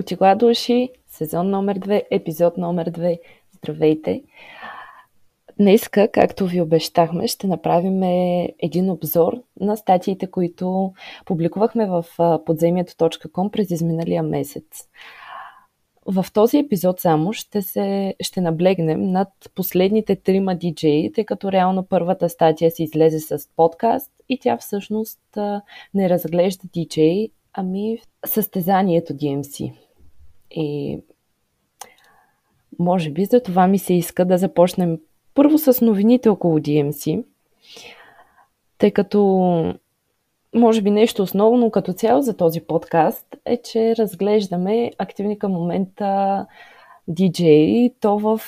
Отигла души, сезон номер 2, епизод номер 2. Здравейте! Днеска, както ви обещахме, ще направим един обзор на статиите, които публикувахме в подземието.com през изминалия месец. В този епизод само ще, се, ще наблегнем над последните трима диджеи, тъй като реално първата статия си излезе с подкаст и тя всъщност не разглежда диджей, ами състезанието DMC. И може би за това ми се иска да започнем първо с новините около DMC, тъй като може би нещо основно като цяло за този подкаст е, че разглеждаме активни към момента DJ, то в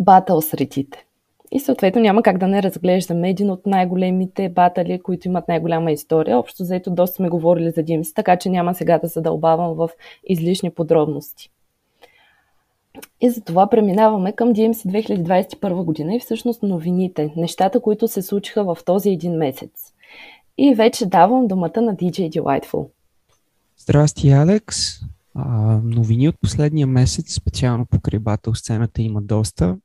батъл средите. И съответно няма как да не разглеждаме един от най-големите батали, които имат най-голяма история. Общо заето доста сме говорили за DMC, така че няма сега да задълбавам в излишни подробности. И затова преминаваме към DMC 2021 година и всъщност новините, нещата, които се случиха в този един месец. И вече давам думата на DJ Delightful. Здрасти, Алекс. А, новини от последния месец, специално по крибател сцената има доста.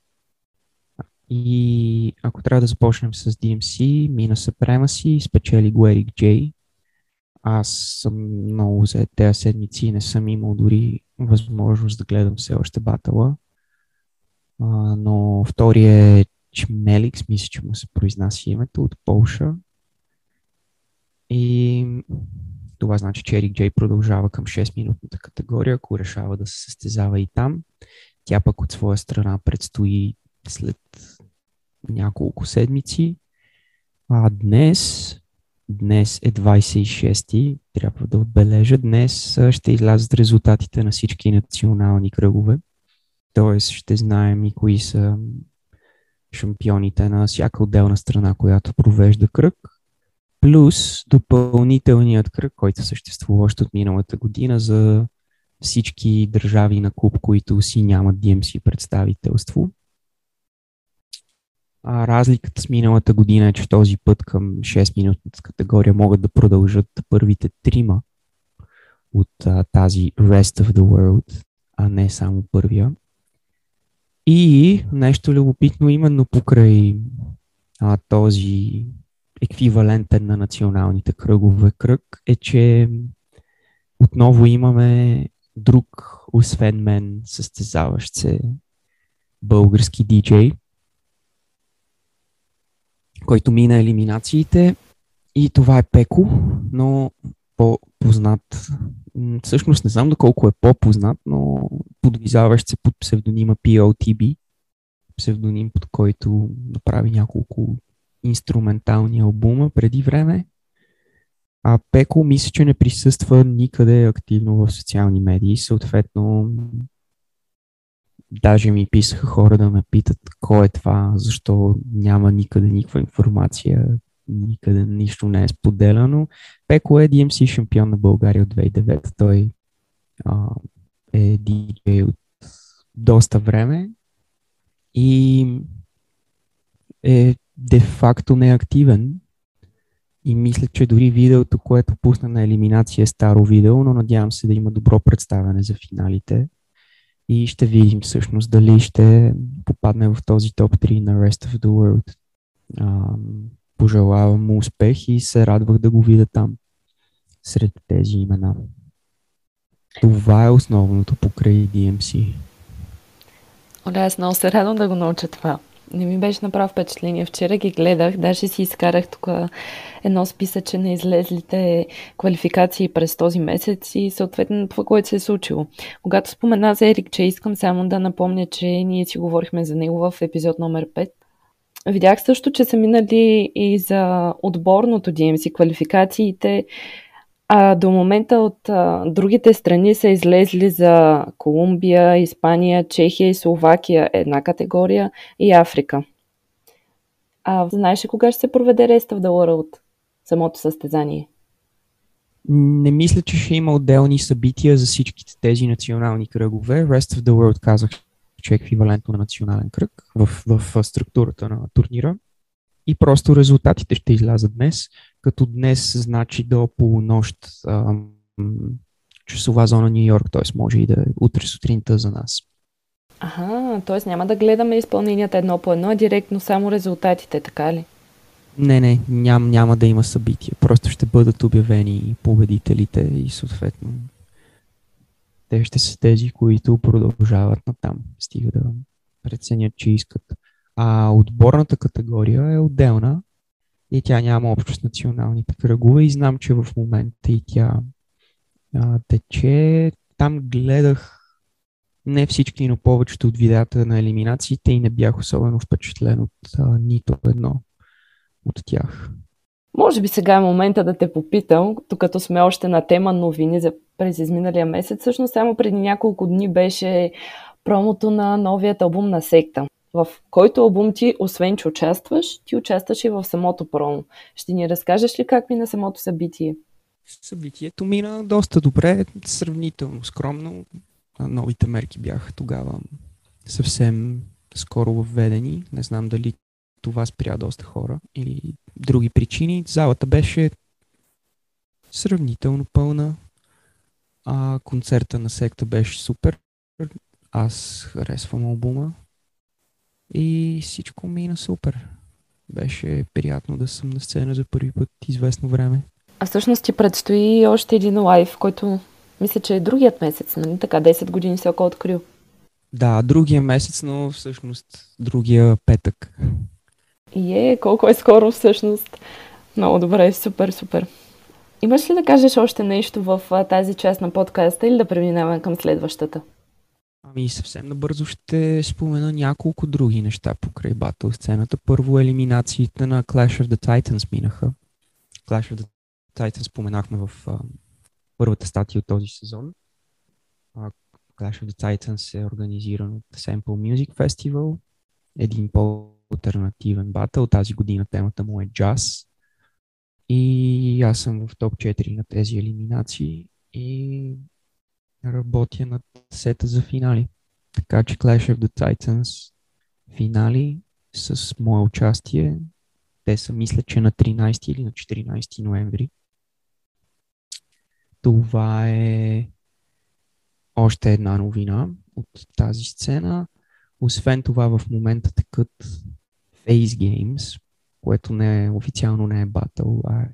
И ако трябва да започнем с DMC, мина Supremacy, спечели го Ерик Джей. Аз съм много за тези седмици и не съм имал дори възможност да гледам все още батъла. А, но втория е Чмеликс, мисля, че му се произнася името от Полша. И това значи, че Ерик Джей продължава към 6-минутната категория, ако решава да се състезава и там. Тя пък от своя страна предстои след няколко седмици. А днес, днес е 26-ти, трябва да отбележа, днес ще излязат резултатите на всички национални кръгове. Тоест ще знаем и кои са шампионите на всяка отделна страна, която провежда кръг. Плюс допълнителният кръг, който съществува още от миналата година за всички държави на клуб, които си нямат DMC представителство. А разликата с миналата година е, че този път към 6-минутната категория могат да продължат първите трима от а, тази Rest of the World, а не само първия. И нещо любопитно именно покрай а, този еквивалентен на националните кръгове кръг е, че отново имаме друг, освен мен, състезаващ се български диджей, който мина елиминациите и това е Пеко, но по-познат. Всъщност не знам доколко е по-познат, но подвизаващ се под псевдонима POTB, псевдоним под който направи няколко инструментални албума преди време. А Пеко мисля, че не присъства никъде активно в социални медии. Съответно, Даже ми писаха хора да ме питат кой е това, защо няма никъде никаква информация, никъде нищо не е споделяно. Пеко е DMC шампион на България от 2009. Той а, е DJ от доста време и е де-факто неактивен. И мисля, че дори видеото, което пусна на елиминация е старо видео, но надявам се да има добро представяне за финалите и ще видим всъщност дали ще попадне в този топ 3 на Rest of the World. А, пожелавам му успех и се радвах да го видя там сред тези имена. Това е основното покрай DMC. Оля, аз много се радвам да го науча това не ми беше направо впечатление. Вчера ги гледах, даже си изкарах тук едно списъче на излезлите квалификации през този месец и съответно това, което се е случило. Когато спомена за Ерик, че искам само да напомня, че ние си говорихме за него в епизод номер 5. Видях също, че са минали и за отборното DMC квалификациите. А до момента от а, другите страни са излезли за Колумбия, Испания, Чехия и Словакия една категория и Африка. А знаеш ли кога ще се проведе Rest of the World, самото състезание? Не мисля, че ще има отделни събития за всичките тези национални кръгове. Rest of the World казах, че е еквивалентно на национален кръг в, в, в структурата на турнира. И просто резултатите ще излязат днес като днес значи до полунощ часова зона Нью Йорк, т.е. може и да е утре сутринта за нас. Ага, т.е. няма да гледаме изпълненията едно по едно, а директно само резултатите, така ли? Не, не, ням, няма да има събития. Просто ще бъдат обявени победителите и съответно те ще са тези, които продължават на там. Стига да преценят, че искат. А отборната категория е отделна и тя няма общо с националните кръгове и знам, че в момента и тя а, тече. Там гледах не всички, но повечето от видеята на елиминациите и не бях особено впечатлен от а, нито едно от тях. Може би сега е момента да те попитам, като сме още на тема новини за през изминалия месец. Всъщност само преди няколко дни беше промото на новият албум на секта, в който албум ти, освен че участваш, ти участваш и в самото промо. Ще ни разкажеш ли как ми на самото събитие? Събитието мина доста добре, сравнително скромно. Новите мерки бяха тогава съвсем скоро введени. Не знам дали това спря доста хора или други причини. Залата беше сравнително пълна. А концерта на секта беше супер. Аз харесвам албума. И всичко мина супер. Беше приятно да съм на сцена за първи път известно време. А всъщност ти предстои още един лайф, който мисля, че е другият месец, нали? Така, 10 години се око открил. Да, другия месец, но всъщност другия петък. И е, колко е скоро всъщност. Много добре, супер, супер. Имаш ли да кажеш още нещо в тази част на подкаста или да преминаваме към следващата? Ами съвсем набързо ще спомена няколко други неща покрай батъл сцената. Първо елиминациите на Clash of the Titans минаха. Clash of the Titans споменахме в а, първата статия от този сезон. А, Clash of the Titans е организиран от Sample Music Festival. Един по-алтернативен батъл. Тази година темата му е джаз. И аз съм в топ 4 на тези елиминации и работя над сета за финали. Така че Clash of the Titans финали с мое участие. Те са, мисля, че на 13 или на 14 ноември. Това е още една новина от тази сцена. Освен това, в момента текат Face Games, което не е, официално не е батъл, а е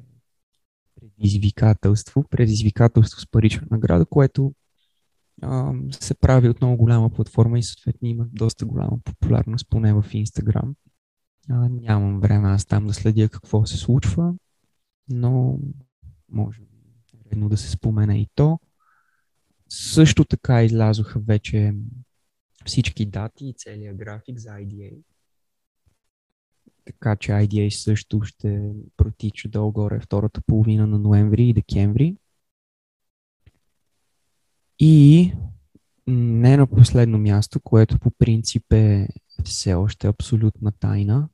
предизвикателство. Предизвикателство с парична награда, което а, се прави от много голяма платформа и съответно има доста голяма популярност, поне в Инстаграм. нямам време аз там да следя какво се случва, но може редно да се спомена и то. Също така излязоха вече всички дати и целият график за IDA. Така че IDA също ще протича долу-горе втората половина на ноември и декември. И не на последно място, което по принцип е все още абсолютна тайна,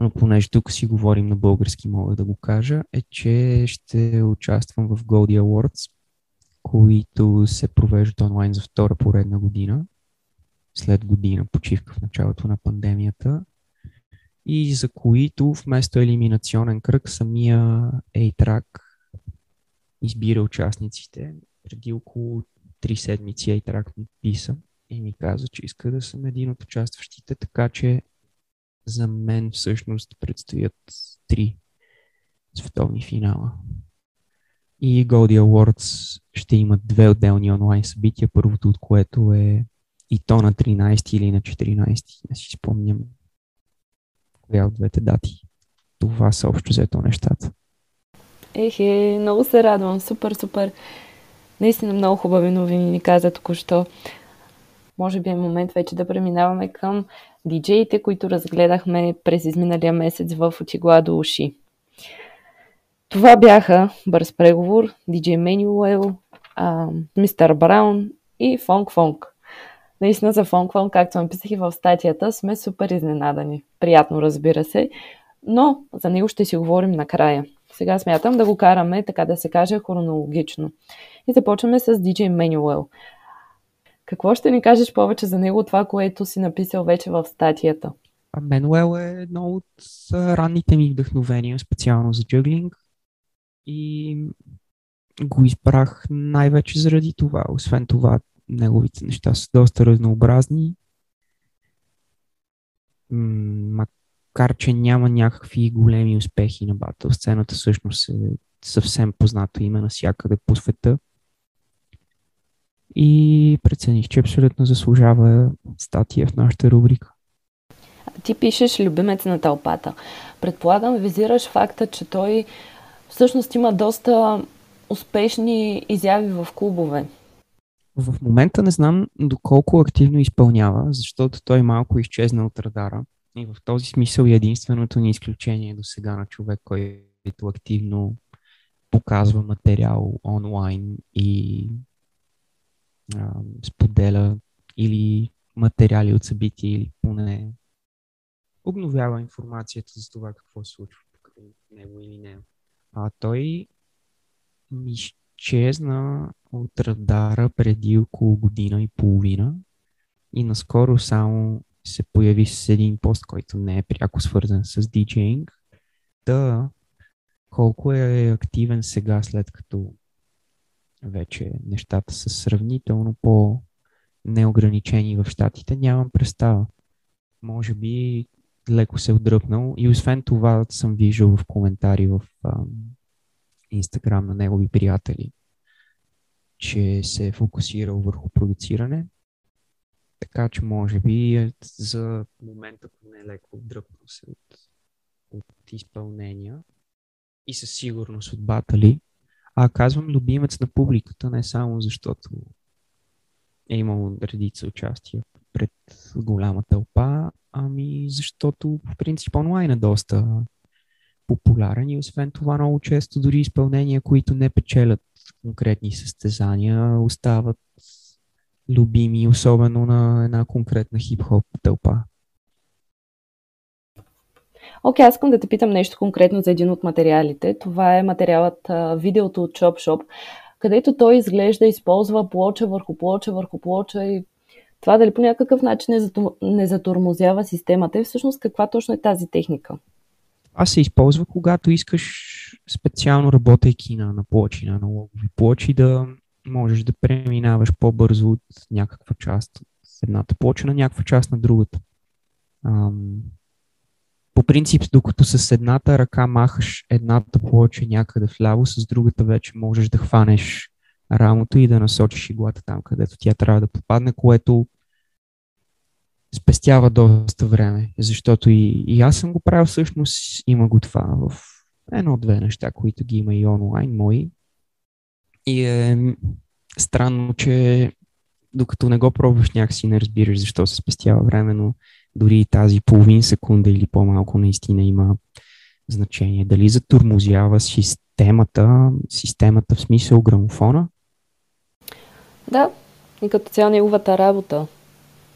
но понеже тук си говорим на български, мога да го кажа, е, че ще участвам в Goldie Awards, които се провеждат онлайн за втора поредна година, след година почивка в началото на пандемията и за които вместо елиминационен кръг самия A-Track избира участниците. Преди около три седмици A-Track ми писа и ми каза, че иска да съм един от участващите, така че за мен всъщност предстоят три световни финала. И Goldie Awards ще имат две отделни онлайн събития, първото от което е и то на 13 или на 14, не си спомням коя от двете дати. Това са общо взето нещата. Ехе, много се радвам. Супер, супер. Наистина много хубави новини ни каза току-що. Може би е момент вече да преминаваме към диджеите, които разгледахме през изминалия месец в Отигла до уши. Това бяха Бърз преговор, DJ Manuel, Мистер Браун и Фонк Фонк. Наистина за Фонк Фонк, както написах и в статията, сме супер изненадани. Приятно, разбира се, но за него ще си говорим накрая. Сега смятам да го караме, така да се каже, хронологично. И започваме с DJ Manuel. Какво ще ни кажеш повече за него, това, което си написал вече в статията? Менуел е едно от ранните ми вдъхновения, специално за джъглинг. И го избрах най-вече заради това. Освен това, неговите неща са доста разнообразни. Макар, че няма някакви големи успехи на батъл сцената, всъщност е съвсем познато име навсякъде по света. И прецених, че абсолютно заслужава статия в нашата рубрика. Ти пишеш любимец на тълпата. Предполагам, визираш факта, че той всъщност има доста успешни изяви в клубове. В момента не знам доколко активно изпълнява, защото той малко изчезна от радара. И в този смисъл единственото ни изключение до сега на човек, който активно показва материал онлайн и а, споделя или материали от събития, или поне обновява информацията за това какво се случва покрай него или не. А той изчезна от радара преди около година и половина и наскоро само се появи с един пост, който не е пряко свързан с диджейнг. Да, колко е активен сега, след като вече нещата са сравнително по неограничени в щатите, нямам представа. Може би леко се е отдръпнал и освен това съм виждал в коментари в Инстаграм на негови приятели, че се е фокусирал върху продуциране. Така че може би за момента поне леко отдръпнал се от, от изпълнения и със сигурност от батали. А казвам любимец на публиката не само защото е имал редица участия пред голяма тълпа, ами защото в принцип онлайн е доста популярен и освен това много често дори изпълнения, които не печелят конкретни състезания, остават любими, особено на една конкретна хип-хоп тълпа. Окей, okay, аз искам да те питам нещо конкретно за един от материалите. Това е материалът, видеото от Chop Shop, където той изглежда, използва плоча върху плоча върху плоча и това дали по някакъв начин не затормозява системата и всъщност каква точно е тази техника? Това се използва, когато искаш специално работейки на, на плочи, на аналогови плочи, да можеш да преминаваш по-бързо от някаква част от едната плоча на някаква част на другата. Ам, по принцип, докато с едната ръка махаш едната плоча някъде вляво, с другата вече можеш да хванеш рамото и да насочиш иглата там, където тя трябва да попадне, което спестява доста време, защото и, и аз съм го правил всъщност, има го това в едно-две неща, които ги има и онлайн мои. И е странно, че докато не го пробваш някакси не разбираш защо се спестява време, но дори и тази половин секунда или по-малко наистина има значение. Дали затурмозява системата, системата в смисъл грамофона? Да, и като цяло неговата работа.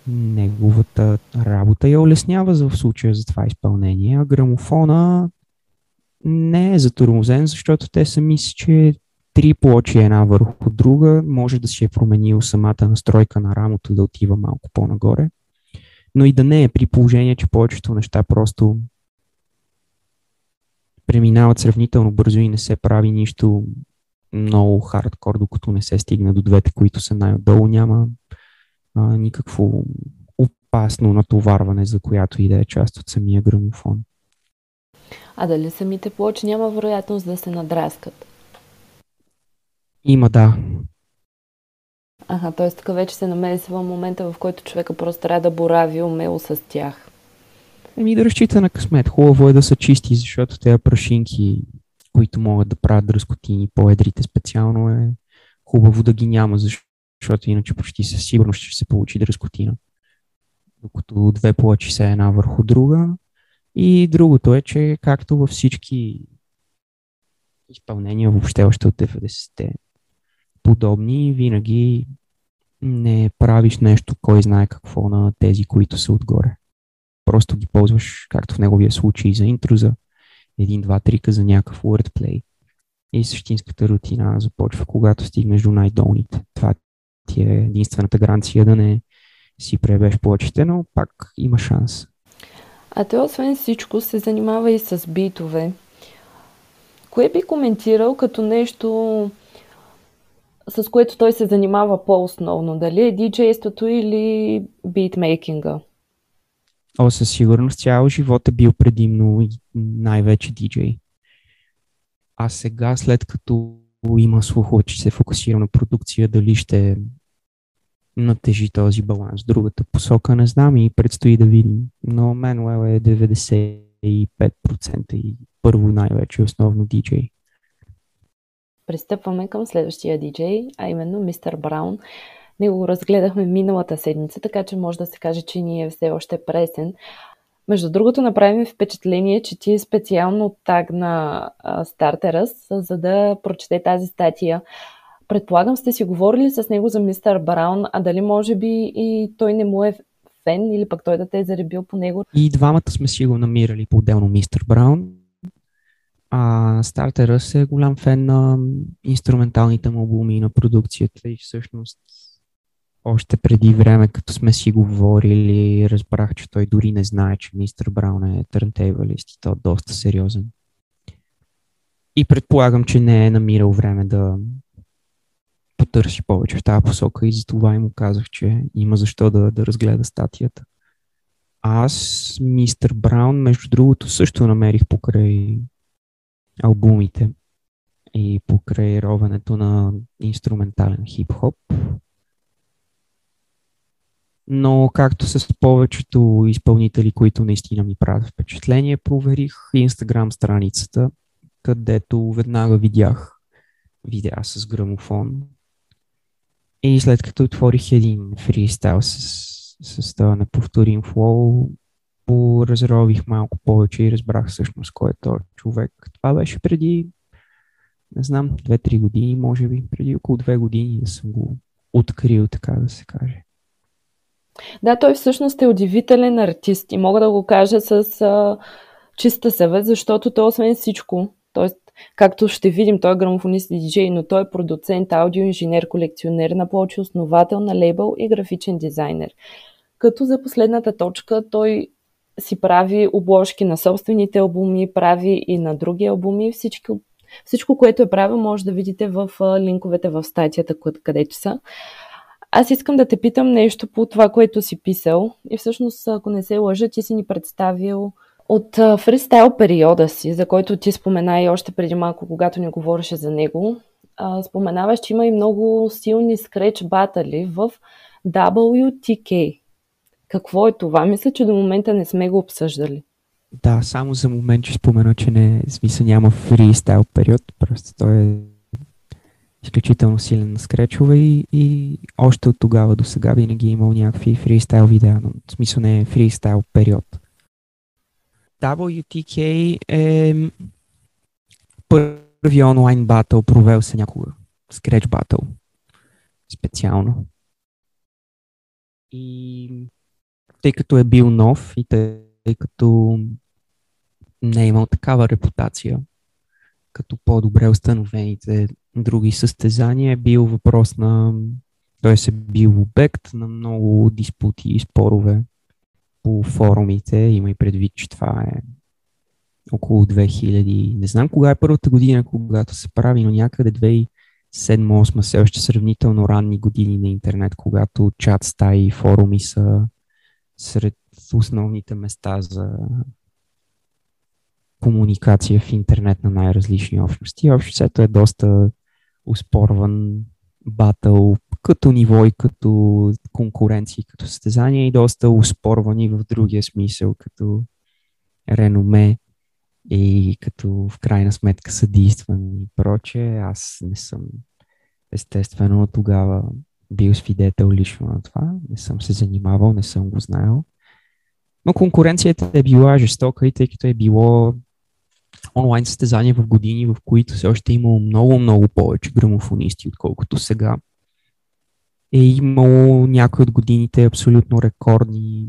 Неговата работа я улеснява в случая за това изпълнение, а грамофона не е затормозен, защото те са мисля, че три плочи една върху друга, може да си е променил самата настройка на рамото да отива малко по-нагоре, но и да не е при положение, че повечето неща просто преминават сравнително бързо и не се прави нищо много хардкор, докато не се стигне до двете, които са най-отдолу, няма а, никакво опасно натоварване, за която и да е част от самия грамофон. А дали самите плочи няма вероятност да се надраскат? Има, да. Ага, т.е. тук вече се намесва момента, в който човека просто трябва да борави умело с тях. Еми да разчита на късмет. Хубаво е да са чисти, защото тези прашинки, които могат да правят дръскотини, по-едрите специално е хубаво да ги няма, защото иначе почти със сигурност ще се получи дръскотина. Докато две плочи са една върху друга. И другото е, че както във всички изпълнения въобще още от 90-те подобни, винаги не правиш нещо, кой знае какво на тези, които са отгоре. Просто ги ползваш, както в неговия случай, за интро, за един, два трика за някакъв wordplay. И същинската рутина започва, когато стигнеш до най-долните. Това ти е единствената гаранция да не си пребеш плочите, но пак има шанс. А той освен всичко се занимава и с битове. Кое би коментирал като нещо с което той се занимава по-основно? Дали е диджейството или битмейкинга? О, със сигурност цял живот е бил предимно и най-вече диджей. А сега, след като има слухове, че се фокусира на продукция, дали ще натежи този баланс. Другата посока не знам и предстои да видим. Но Мануел е 95% и първо най-вече основно диджей. Пристъпваме към следващия диджей, а именно Мистер Браун. Него го разгледахме миналата седмица, така че може да се каже, че ни е все още пресен. Между другото, направи ми впечатление, че ти специално тагна Стартерас, за да прочете тази статия. Предполагам, сте си говорили с него за мистер Браун, а дали може би и той не му е фен или пък той да те е заребил по него? И двамата сме си го намирали по-отделно мистер Браун. А Стартерас е голям фен на инструменталните му албуми на продукцията и всъщност още преди време, като сме си говорили, разбрах, че той дори не знае, че мистер Браун е търнтейбалист и то е доста сериозен. И предполагам, че не е намирал време да потърси повече в тази посока и затова и му казах, че има защо да, да разгледа статията. Аз, мистер Браун, между другото, също намерих покрай албумите и покрай ровенето на инструментален хип-хоп но както с повечето изпълнители, които наистина ми правят впечатление, проверих Instagram страницата, където веднага видях видеа с грамофон. И след като отворих един фристайл с, с този неповторим флоу, поразрових малко повече и разбрах всъщност кой е този човек. Това беше преди, не знам, 2-3 години, може би, преди около 2 години да съм го открил, така да се каже. Да, той всъщност е удивителен артист и мога да го кажа с а, чиста съвет, защото той освен всичко, т.е. както ще видим, той е грамофонист и диджей, но той е продуцент, аудиоинженер, колекционер на плочи, основател на лейбъл и графичен дизайнер. Като за последната точка той си прави обложки на собствените албуми, прави и на други албуми. Всичко, всичко което е правил, може да видите в линковете в статията, където са. Аз искам да те питам нещо по това, което си писал. И всъщност, ако не се лъжа, ти си ни представил от фристайл периода си, за който ти спомена и още преди малко, когато ни говореше за него. Споменаваш, че има и много силни скреч батали в WTK. Какво е това? Мисля, че до момента не сме го обсъждали. Да, само за момент, че спомена, че не, смисъл няма фристайл период, просто той е изключително силен на скречове и, и още от тогава до сега винаги е имал някакви фристайл видеа, но в смисъл не е фристайл период. WTK е първи онлайн батъл, провел се някога. Скреч батъл. Специално. И тъй като е бил нов и тъй, като не е имал такава репутация, като по-добре установените други състезания е бил въпрос на... Той се бил обект на много диспути и спорове по форумите. Има и предвид, че това е около 2000. Не знам кога е първата година, когато се прави, но някъде 2007-2008 все още сравнително ранни години на интернет, когато чат стаи и форуми са сред основните места за комуникация в интернет на най-различни общности. Обществото е доста успорван батъл като ниво и като конкуренции, като състезания и доста успорвани в другия смисъл, като реноме и като в крайна сметка съдействан и проче. Аз не съм естествено тогава бил свидетел лично на това. Не съм се занимавал, не съм го знаел. Но конкуренцията е била жестока и тъй като е било онлайн състезания в години, в които все още е имало много, много повече грамофонисти, отколкото сега. Е имало някои от годините абсолютно рекордни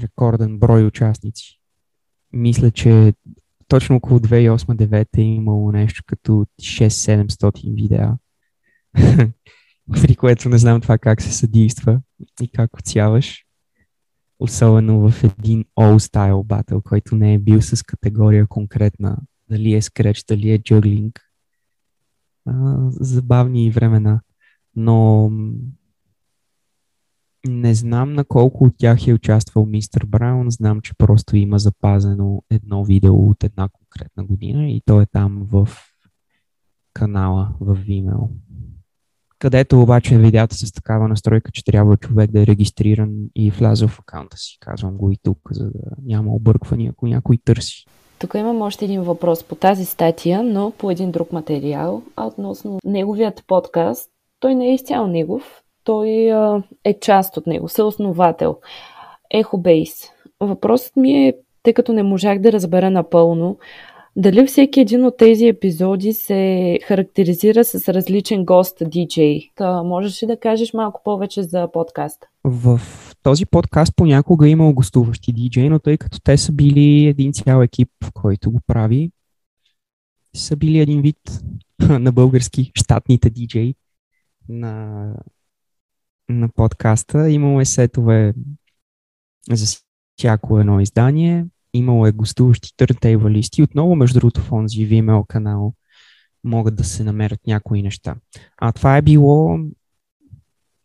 рекорден брой участници. Мисля, че точно около 2008-2009 е имало нещо като 6-700 видеа. При което не знам това как се съдейства и как отсяваш особено в един all style батъл, който не е бил с категория конкретна, дали е скреч, дали е джъглинг. забавни времена. Но не знам на колко от тях е участвал мистер Браун. Знам, че просто има запазено едно видео от една конкретна година и то е там в канала в Vimeo. Където обаче видеята с такава настройка, че трябва човек да е регистриран и влязъл в акаунта си. Казвам го и тук, за да няма обърквания, ако някой търси. Тук имам още един въпрос по тази статия, но по един друг материал, относно неговият подкаст. Той не е изцяло негов, той а, е част от него, съосновател. Ехобейс. Въпросът ми е, тъй като не можах да разбера напълно, дали всеки един от тези епизоди се характеризира с различен гост диджей? Та, можеш ли да кажеш малко повече за подкаста? В този подкаст понякога е имал гостуващи диджей, но тъй като те са били един цял екип, който го прави, са били един вид на български щатните диджей на, на подкаста. Имало е сетове за всяко едно издание. Имало е гостуващи търнтейбалисти. Отново, между другото, в онзи Vimeo канал могат да се намерят някои неща. А това е било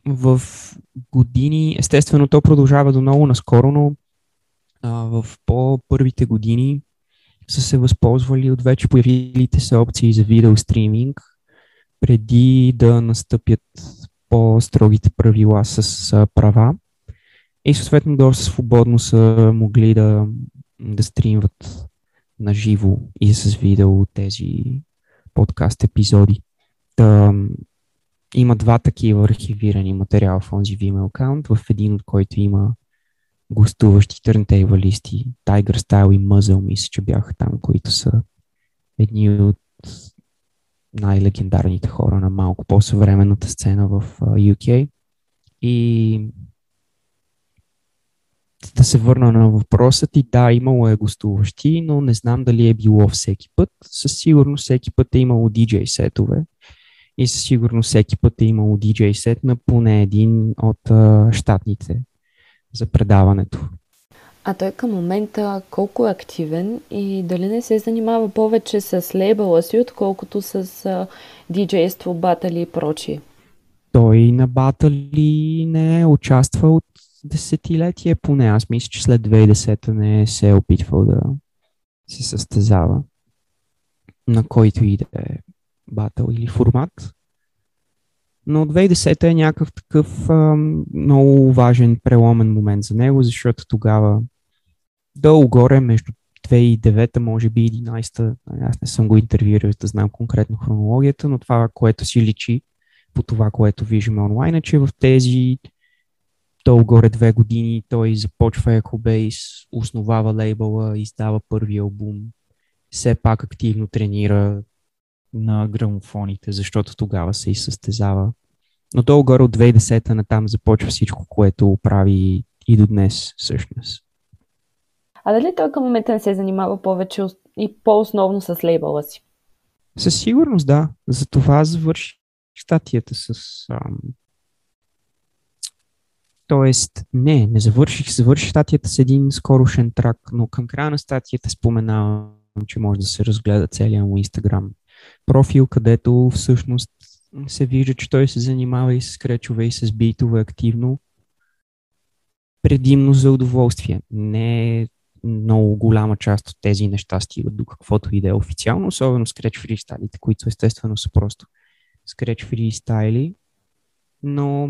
в години, естествено то продължава до много наскоро, но а, в по-първите години са се възползвали от вече появилите се опции за видеостриминг, преди да настъпят по-строгите правила с а, права. И съответно доста свободно са могли да, да стримват на живо и с видео тези подкаст епизоди. Та, има два такива архивирани материала в онзи Vimeo аккаунт, в един от който има гостуващи търнтейбалисти, Tiger Style и Muzzle, мисля, че бяха там, които са едни от най-легендарните хора на малко по-съвременната сцена в UK. И да се върна на въпроса ти, да, имало е гостуващи, но не знам дали е било всеки път. Със сигурност всеки път е имало DJ сетове и със сигурност всеки път е имало DJ сет на поне един от а, щатните за предаването. А той към момента колко е активен и дали не се занимава повече с лейбъла си, отколкото с диджейство, батали и прочие? Той на батали не е участвал десетилетие поне. Аз мисля, че след 2010 не се е опитвал да се състезава на който и да е батъл или формат. Но 2010 е някакъв такъв а, много важен преломен момент за него, защото тогава долу-горе между 2009, може би 11, аз не съм го интервюирал, да знам конкретно хронологията, но това, което си личи по това, което виждаме онлайн, е, че в тези долу-горе две години той започва Ecobase, основава лейбъла, издава първи албум, все пак активно тренира на грамофоните, защото тогава се и състезава. Но долу-горе от 2010-та натам започва всичко, което прави и до днес всъщност. А дали той към момента не се занимава повече и по-основно с лейбъла си? Със сигурност да. Затова завърши статията с... Ам... Тоест, не, не завърших. Завърших статията с един скорошен трак, но към края на статията споменавам, че може да се разгледа целият му Инстаграм профил, където всъщност се вижда, че той се занимава и с кречове, и с битове активно, предимно за удоволствие. Не много голяма част от тези неща стигат до каквото и да е официално, особено скреч фристайлите, които естествено са просто скреч фристайли, но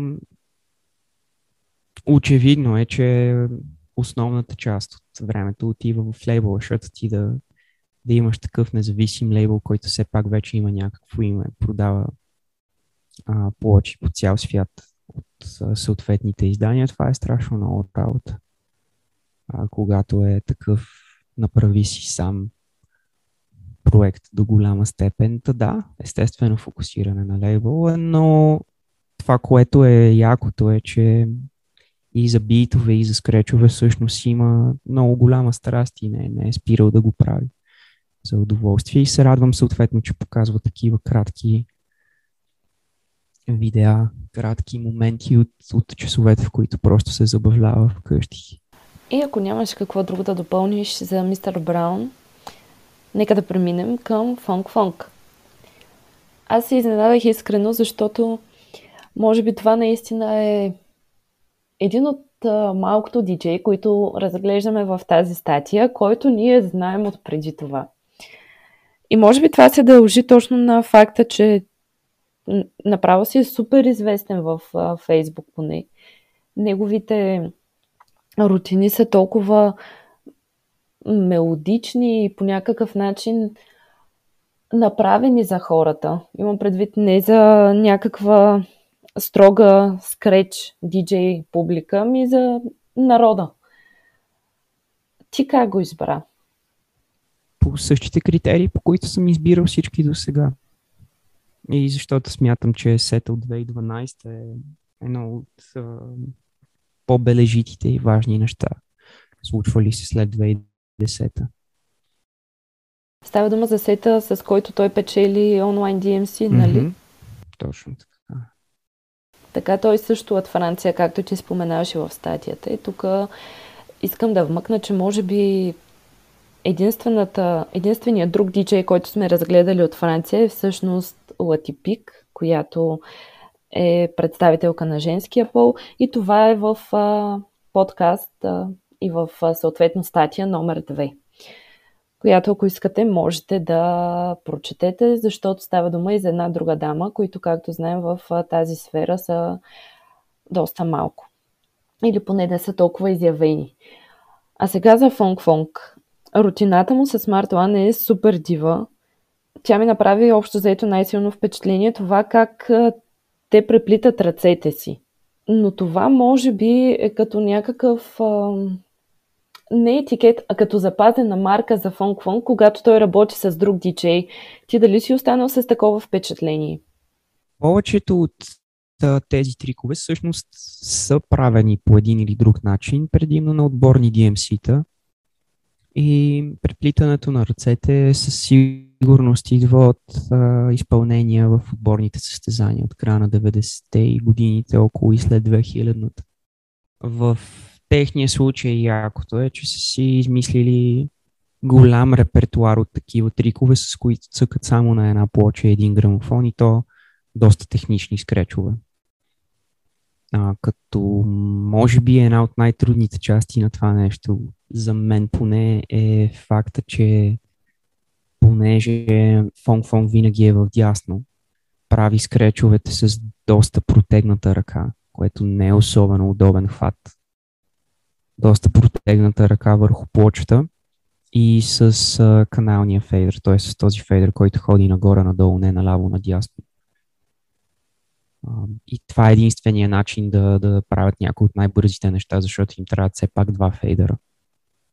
очевидно е, че основната част от времето отива в лейбъл, защото ти да, да имаш такъв независим лейбъл, който все пак вече има някакво име, продава а, плочи по цял свят от а, съответните издания, това е страшно много работа. А, когато е такъв направи си сам проект до голяма степен, та да, естествено фокусиране на лейбъл, но това, което е якото е, че и за битове, и за скречове всъщност има много голяма страст и не, не е спирал да го прави за удоволствие и се радвам съответно, че показва такива кратки видеа, кратки моменти от, от часовете, в които просто се забавлява вкъщи. И ако нямаш какво друго да допълниш за мистер Браун, нека да преминем към Фонк Фонк. Аз се изненадах искрено, защото може би това наистина е един от малкото диджей, които разглеждаме в тази статия, който ние знаем от преди това. И може би това се дължи точно на факта, че направо си е супер известен в Фейсбук поне. Неговите рутини са толкова мелодични и по някакъв начин направени за хората. Имам предвид не за някаква строга скреч диджей публика, ми за народа. Ти как го избра? По същите критерии, по които съм избирал всички до сега. И защото смятам, че сета от 2012 е едно от а, по-бележитите и важни неща, случвали се след 2010. Става дума за сета, с който той печели онлайн DMC, нали? Mm-hmm. Точно така. Така той също от Франция, както ти споменаваше в статията. И тук искам да вмъкна, че може би единствената, единственият друг диджей, който сме разгледали от Франция е всъщност Латипик, която е представителка на женския пол и това е в а, подкаст а, и в а, съответно статия номер 2 която ако искате можете да прочетете, защото става дума и за една друга дама, които както знаем в тази сфера са доста малко. Или поне не са толкова изявени. А сега за Фонг Фонг. Рутината му с Smart One е супер дива. Тя ми направи общо заето най-силно впечатление това как те преплитат ръцете си. Но това може би е като някакъв не етикет, а като запазена марка за Фонг Фонг, когато той работи с друг диджей. Ти дали си останал с такова впечатление? Повечето от тези трикове всъщност са правени по един или друг начин, предимно на отборни DMC-та. И преплитането на ръцете със сигурност идва от а, изпълнения в отборните състезания от края на 90-те и годините около и след 2000-та. В техния случай якото е, че са си измислили голям репертуар от такива трикове, с които цъкат само на една плоча един грамофон и то доста технични скречове. А, като може би една от най-трудните части на това нещо за мен поне е факта, че понеже Фонг Фонг винаги е в дясно, прави скречовете с доста протегната ръка, което не е особено удобен хват доста протегната ръка върху плочата и с а, каналния фейдер, т.е. с този фейдер, който ходи нагоре-надолу, не наляво-надясно. и това е единствения начин да, да правят някои от най-бързите неща, защото им трябват все пак два фейдера.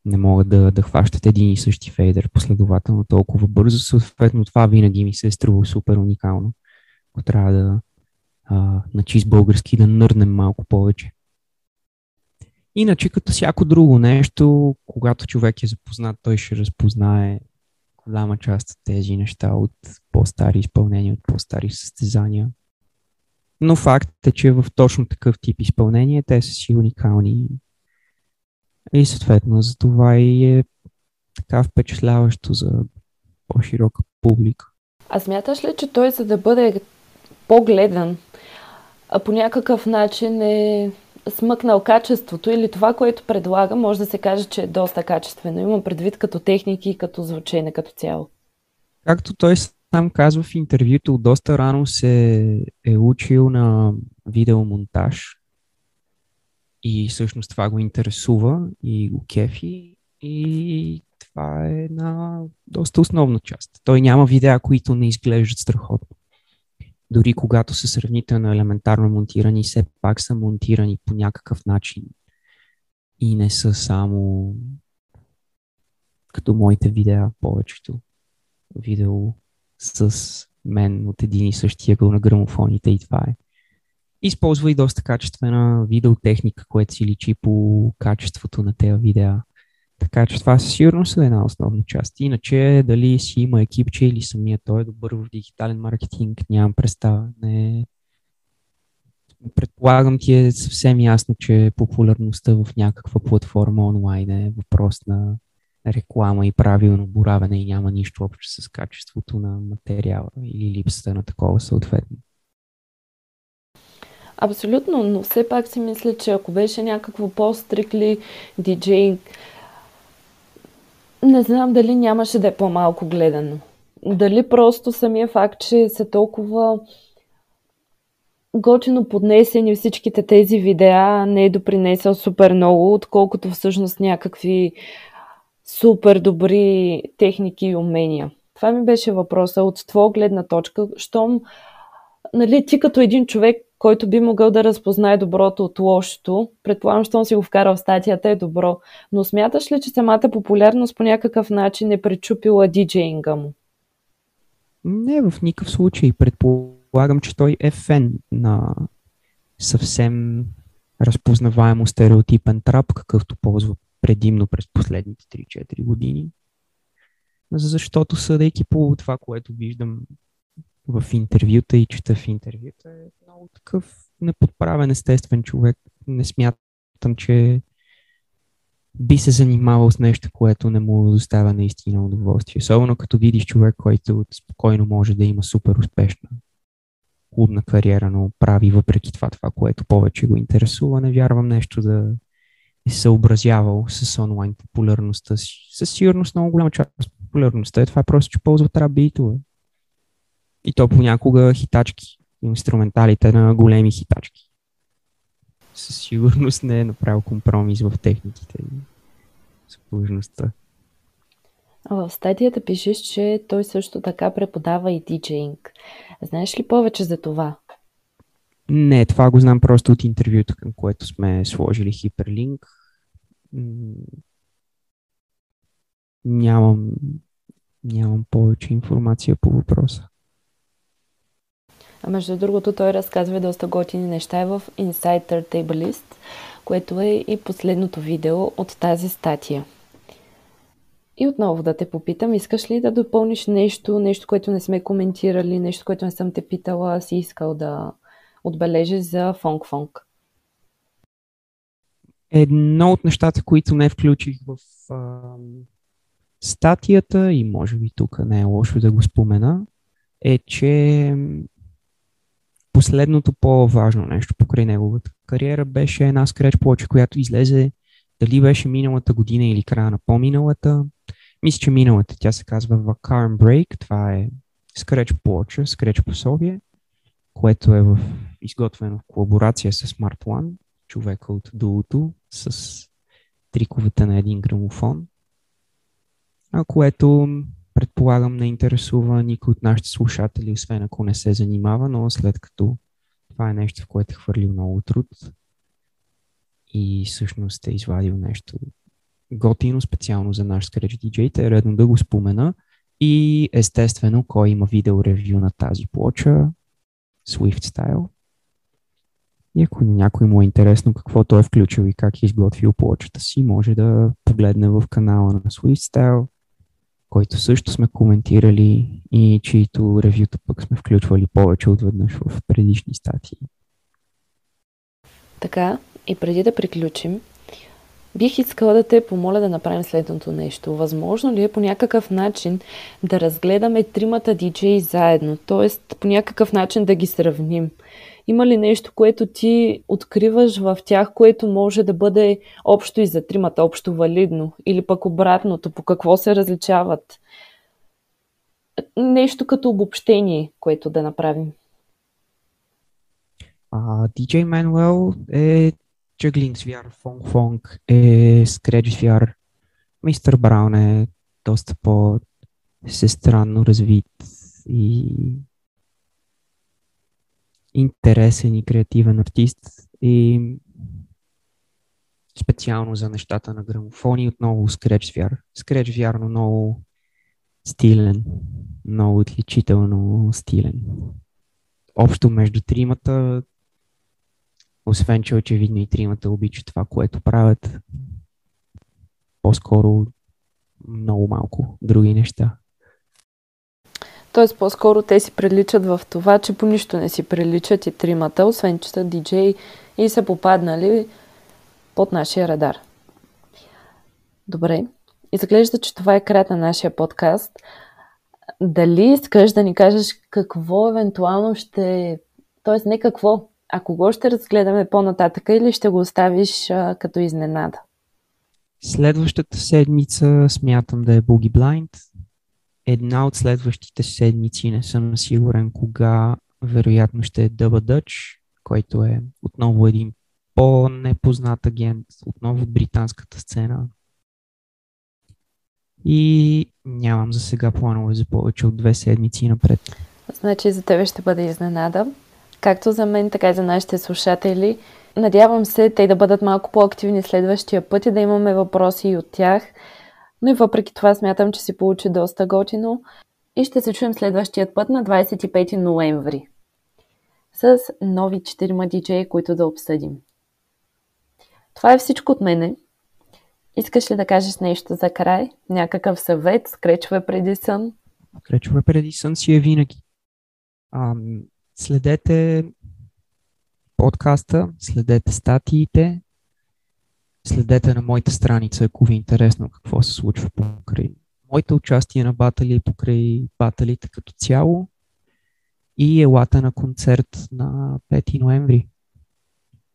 Не могат да, да хващат един и същи фейдер последователно толкова бързо. Съответно, това винаги ми се е струва супер уникално. Ако трябва да а, на чист български да нърнем малко повече. Иначе, като всяко друго нещо, когато човек е запознат, той ще разпознае голяма част от тези неща от по-стари изпълнения, от по-стари състезания. Но факт е, че в точно такъв тип изпълнение те са си уникални. И съответно за това и е така впечатляващо за по-широка публика. А смяташ ли, че той за да бъде по-гледан, по някакъв начин е смъкнал качеството или това, което предлага, може да се каже, че е доста качествено. Имам предвид като техники и като звучене като цяло. Както той сам казва в интервюто, доста рано се е учил на видеомонтаж и всъщност това го интересува и го кефи и това е една доста основна част. Той няма видеа, които не изглеждат страхотно дори когато са сравнително елементарно монтирани, все пак са монтирани по някакъв начин и не са само като моите видеа, повечето видео с мен от един и същия ъгъл на грамофоните и това е. Използва и доста качествена видеотехника, което си личи по качеството на тези видеа. Така че това със сигурност е една основна част. Иначе дали си има екипче или самия той е добър в дигитален маркетинг, нямам представа. Не... Предполагам ти е съвсем ясно, че популярността в някаква платформа онлайн е въпрос на реклама и правилно боравене и няма нищо общо с качеството на материала или липсата на такова съответно. Абсолютно, но все пак си мисля, че ако беше някакво по-стрикли диджей, не знам дали нямаше да е по-малко гледано. Дали просто самия факт, че са толкова готино поднесени всичките тези видеа не е допринесъл супер много, отколкото всъщност някакви супер добри техники и умения. Това ми беше въпроса от твоя гледна точка. Щом нали, ти като един човек, който би могъл да разпознае доброто от лошото, предполагам, щом си го вкарал в статията е добро, но смяташ ли, че самата популярност по някакъв начин е пречупила диджеинга му? Не, в никакъв случай. Предполагам, че той е фен на съвсем разпознаваемо стереотипен трап, какъвто ползва предимно през последните 3-4 години. Защото съдейки по това, което виждам в интервюта и чета в интервюта, е много такъв неподправен естествен човек. Не смятам, че би се занимавал с нещо, което не му доставя наистина удоволствие. Особено като видиш човек, който спокойно може да има супер успешна клубна кариера, но прави въпреки това това, което повече го интересува. Не вярвам нещо да е съобразявал с онлайн популярността. Със сигурност много голяма част от популярността е това просто, че ползва трап битове. И то понякога хитачки, инструменталите на големи хитачки. Със сигурност не е направил компромис в техниките и сложността. В статията пишеш, че той също така преподава и диджеинг. Знаеш ли повече за това? Не, това го знам просто от интервюто, към което сме сложили хиперлинк. Нямам, нямам повече информация по въпроса. А между другото, той разказва доста готини неща в Insider Tablelist, което е и последното видео от тази статия. И отново да те попитам, искаш ли да допълниш нещо, нещо, което не сме коментирали, нещо, което не съм те питала, си искал да отбележиш за Фонг Фонг? Едно от нещата, които не включих в а, статията и може би тук не е лошо да го спомена, е, че последното по-важно нещо покрай неговата кариера беше една скреч плоча, която излезе дали беше миналата година или края на по-миналата. Мисля, че миналата. Тя се казва Vacarm Break. Това е скреч плоча, скреч пособие, което е в, изготвено в колаборация с Smart One, човека от дулото, с триковете на един грамофон, а което предполагам не интересува никой от нашите слушатели, освен ако не се занимава, но след като това е нещо, в което е хвърлил много труд и всъщност е извадил нещо готино специално за наш Scratch DJ, е редно да го спомена. И естествено, кой има видео ревю на тази плоча, Swift Style. И ако някой му е интересно какво той е включил и как е изготвил плочата си, може да погледне в канала на Swift Style който също сме коментирали и чието ревюта пък сме включвали повече от веднъж в предишни статии. Така, и преди да приключим, бих искала да те помоля да направим следното нещо. Възможно ли е по някакъв начин да разгледаме тримата диджеи заедно, т.е. по някакъв начин да ги сравним? Има ли нещо, което ти откриваш в тях, което може да бъде общо и за тримата, общо валидно? Или пък обратното, по какво се различават? Нещо като обобщение, което да направим. Uh, DJ Manuel е Juggling VR, Fong Fong е Scratch VR, Мистер Браун е доста по-сестранно развит и интересен и креативен артист и специално за нещата на грамофони, отново Scratch VR. Scratch вярно много стилен, много отличително стилен. Общо между тримата, освен че очевидно и тримата обичат това, което правят, по-скоро много малко други неща. Тоест, по-скоро те си приличат в това, че по нищо не си приличат и тримата, освен че са диджей и са попаднали под нашия радар. Добре, изглежда, че това е края на нашия подкаст. Дали искаш да ни кажеш какво евентуално ще... Тоест не какво, а кого ще разгледаме по-нататъка или ще го оставиш а, като изненада? Следващата седмица смятам да е Boogie Blind. Една от следващите седмици не съм сигурен кога, вероятно ще е Double Dutch, който е отново един по-непознат агент, отново от британската сцена. И нямам за сега планове за повече от две седмици напред. Значи за тебе ще бъде изненада. Както за мен, така и за нашите слушатели. Надявам се те да бъдат малко по-активни следващия път и да имаме въпроси и от тях. Но и въпреки това смятам, че си получи доста готино. И ще се чуем следващия път на 25 ноември с нови 4 диджеи, които да обсъдим. Това е всичко от мене. Искаш ли да кажеш нещо за край? Някакъв съвет? Скречове преди сън? Скречове преди сън си е винаги. А, следете подкаста, следете статиите, следете на моята страница, ако ви е интересно какво се случва покрай моите участие на батали, покрай баталите като цяло и елата на концерт на 5 ноември.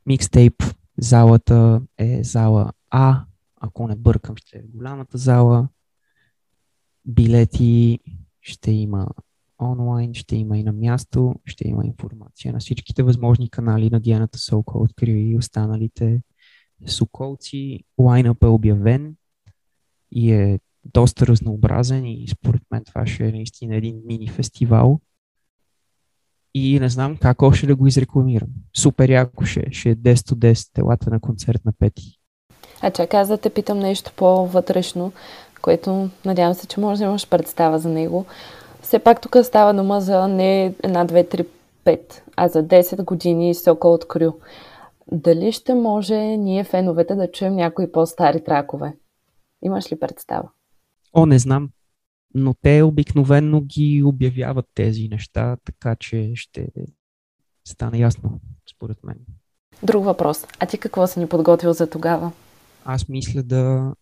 Микстейп залата е зала А, ако не бъркам, ще е голямата зала. Билети ще има онлайн, ще има и на място, ще има информация на всичките възможни канали на Дианата Солко открива и останалите соколци. Лайнъп е обявен и е доста разнообразен и според мен това ще е наистина един мини фестивал. И не знам как още да го изрекламирам. Супер яко ще, ще е 10 от 10 телата на концерт на пети. А чакай аз да те питам нещо по-вътрешно, което надявам се, че може да имаш представа за него. Все пак тук става дума за не една, две, три, пет, а за 10 години Сокол от Крю. Дали ще може ние феновете да чуем някои по-стари тракове? Имаш ли представа? О, не знам. Но те обикновенно ги обявяват тези неща, така че ще стане ясно, според мен. Друг въпрос. А ти какво си ни подготвил за тогава? Аз мисля да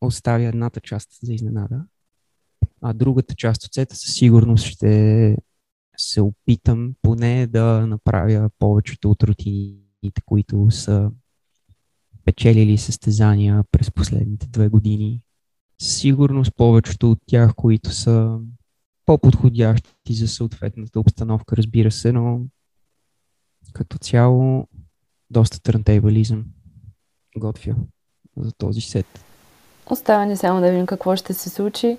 оставя едната част за изненада, а другата част от сета със сигурност ще се опитам поне да направя повечето от рутините, които са печелили състезания през последните две години. Сигурност повечето от тях, които са по-подходящи за съответната обстановка, разбира се, но като цяло доста търнтейбализъм готвя за този сет. Остава ни само да видим какво ще се случи.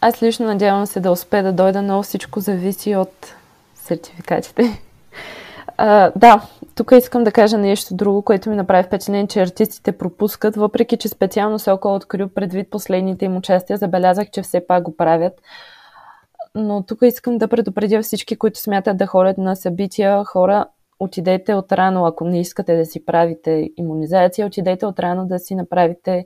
Аз лично надявам се да успея да дойда, но всичко зависи от сертификатите. А, да, тук искам да кажа нещо друго, което ми направи впечатление, че артистите пропускат, въпреки че специално се около открил предвид последните им участия, забелязах, че все пак го правят. Но тук искам да предупредя всички, които смятат да ходят на събития, хора, отидете от рано, ако не искате да си правите иммунизация, отидете от рано да си направите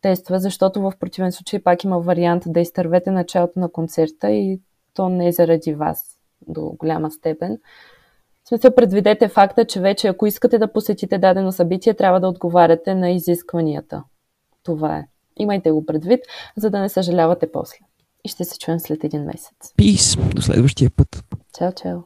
тестове, защото в противен случай пак има вариант да изтървете началото на концерта и то не е заради вас до голяма степен. В смисъл, предвидете факта, че вече ако искате да посетите дадено събитие, трябва да отговаряте на изискванията. Това е. Имайте го предвид, за да не съжалявате после. И ще се чуем след един месец. Пис! До следващия път. Чао, чао!